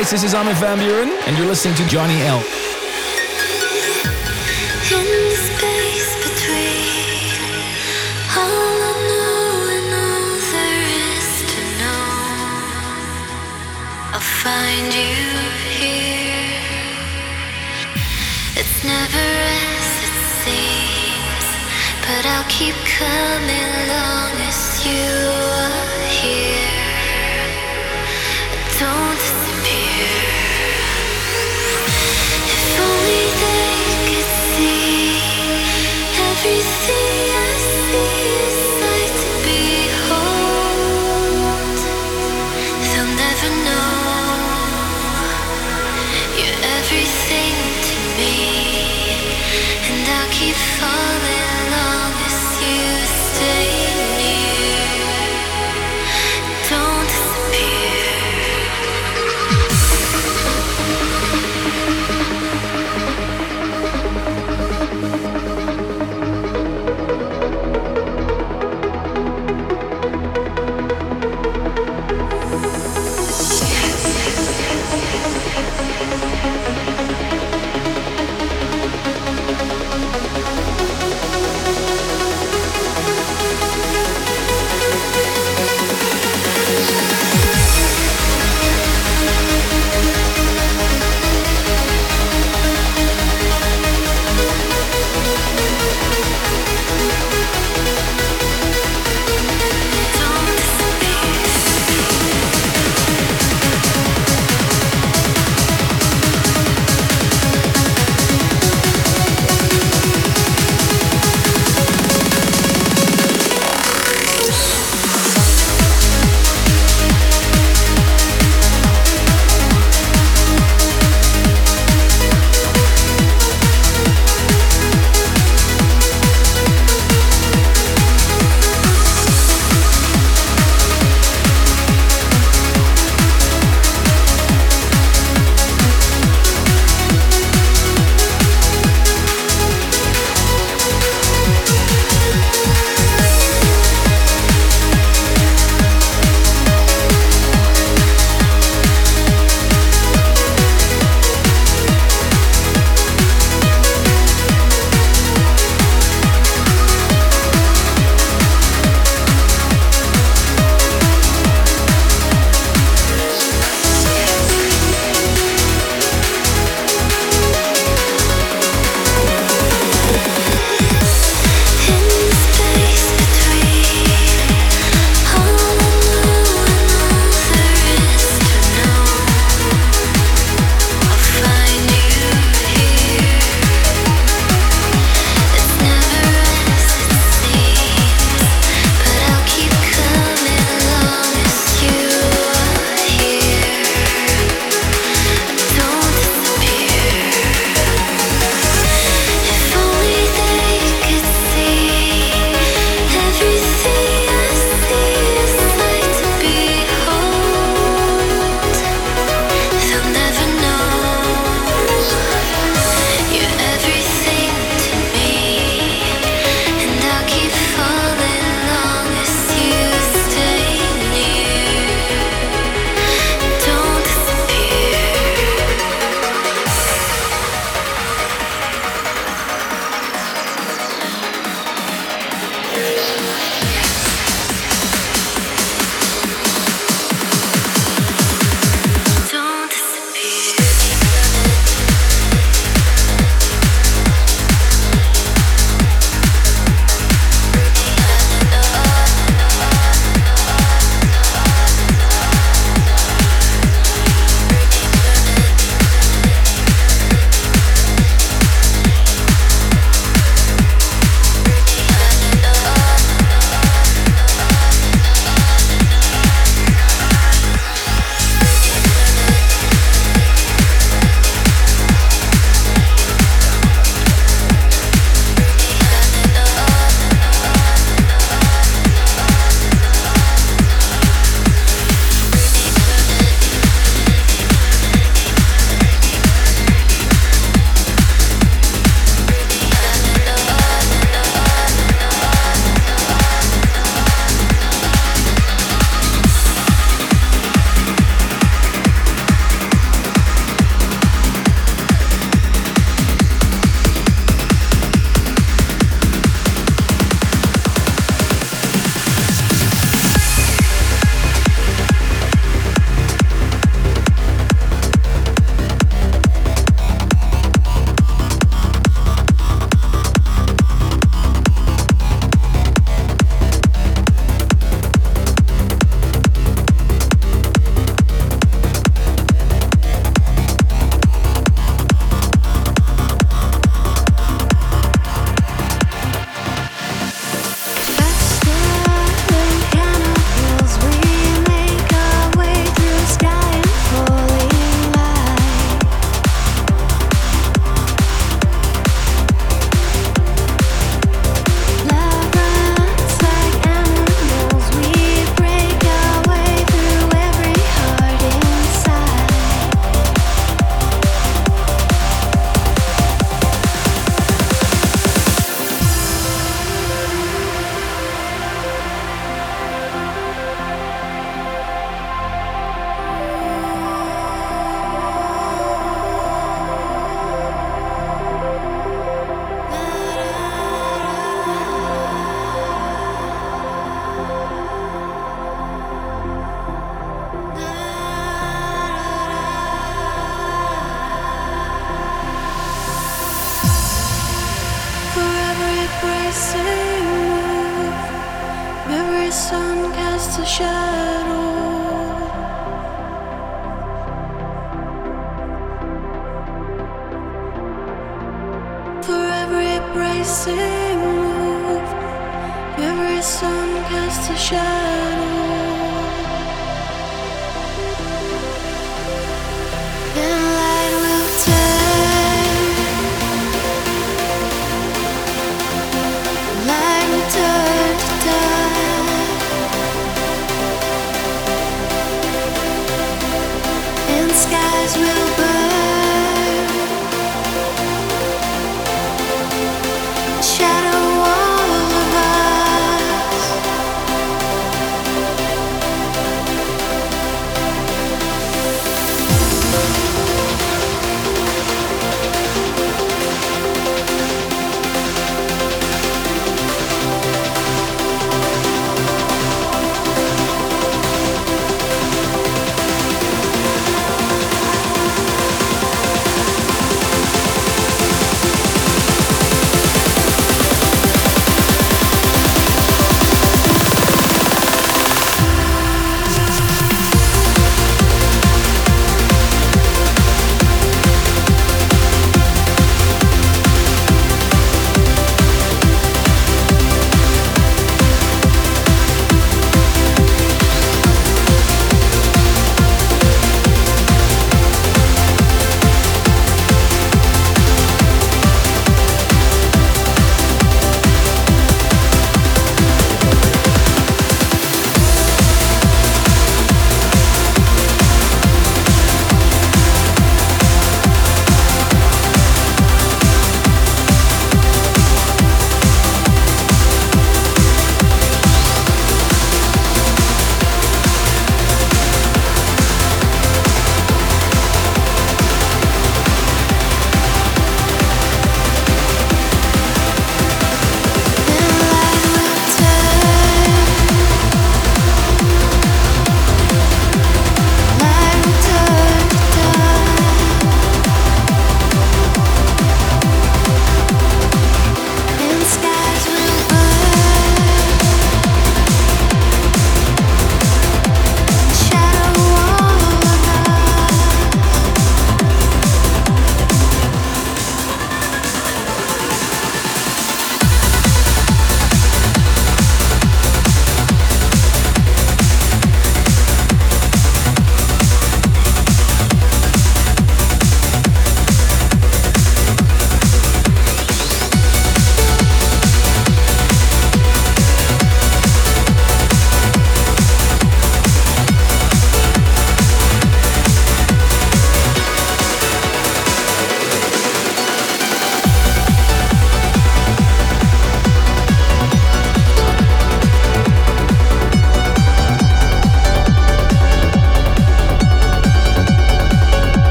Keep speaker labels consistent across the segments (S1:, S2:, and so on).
S1: guys, this is Armin van Buuren, and you're listening to Johnny L.
S2: find you here. It's never as it seems, but I'll keep coming long as you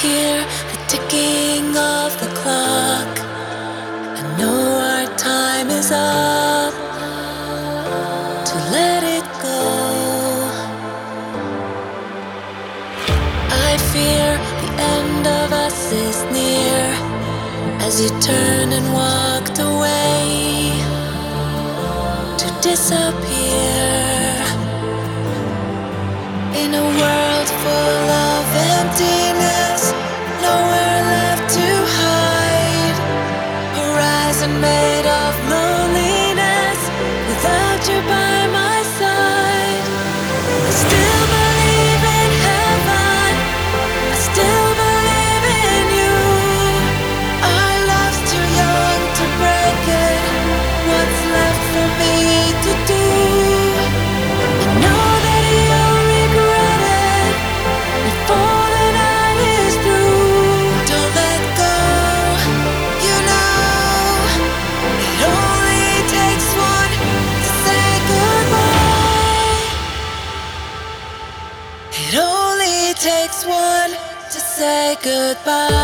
S2: hear the ticking of the clock. I know our time
S3: is up to let it go. I fear the end of us is near as you turned and walked away to disappear. Goodbye.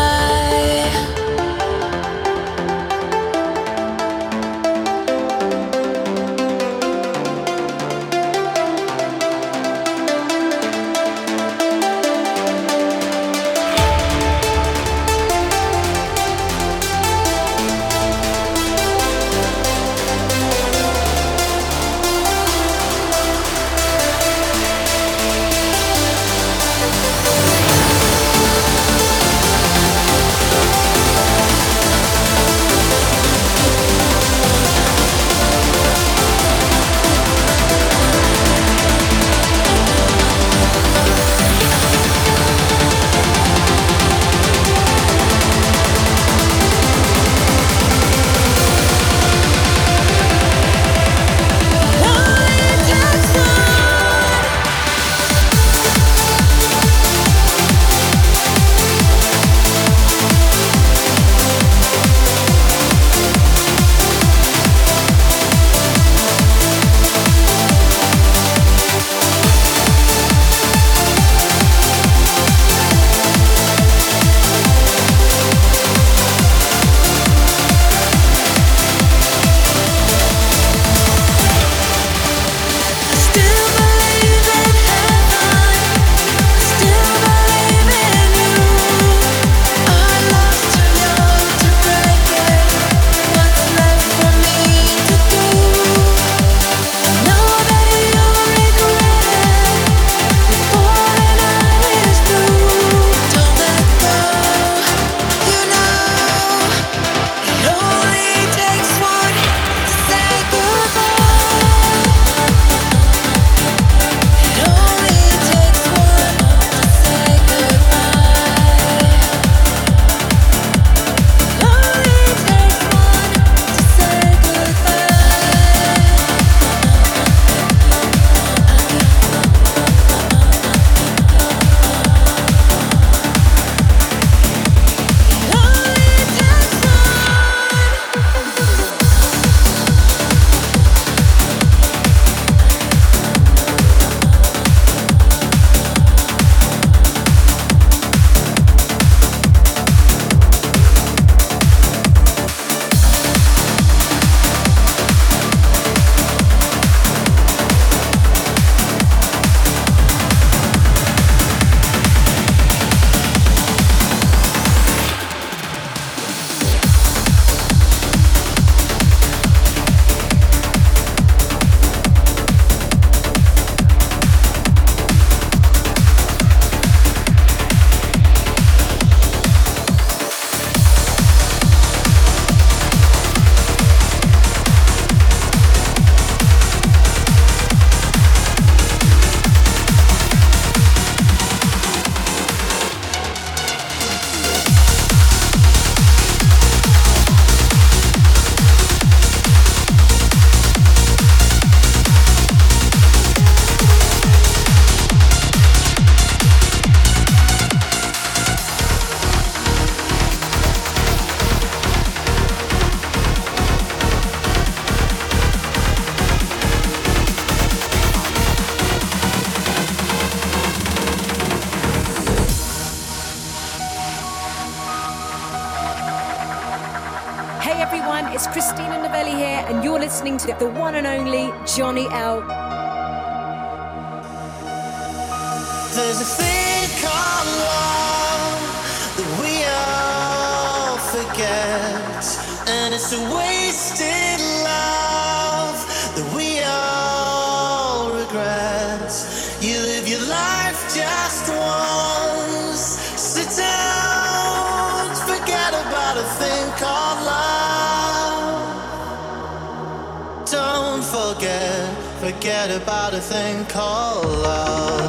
S4: And
S5: it's a wasted love that we all regret. You live your life just once, sit down, forget about a thing called love. Don't forget, forget about a thing called love.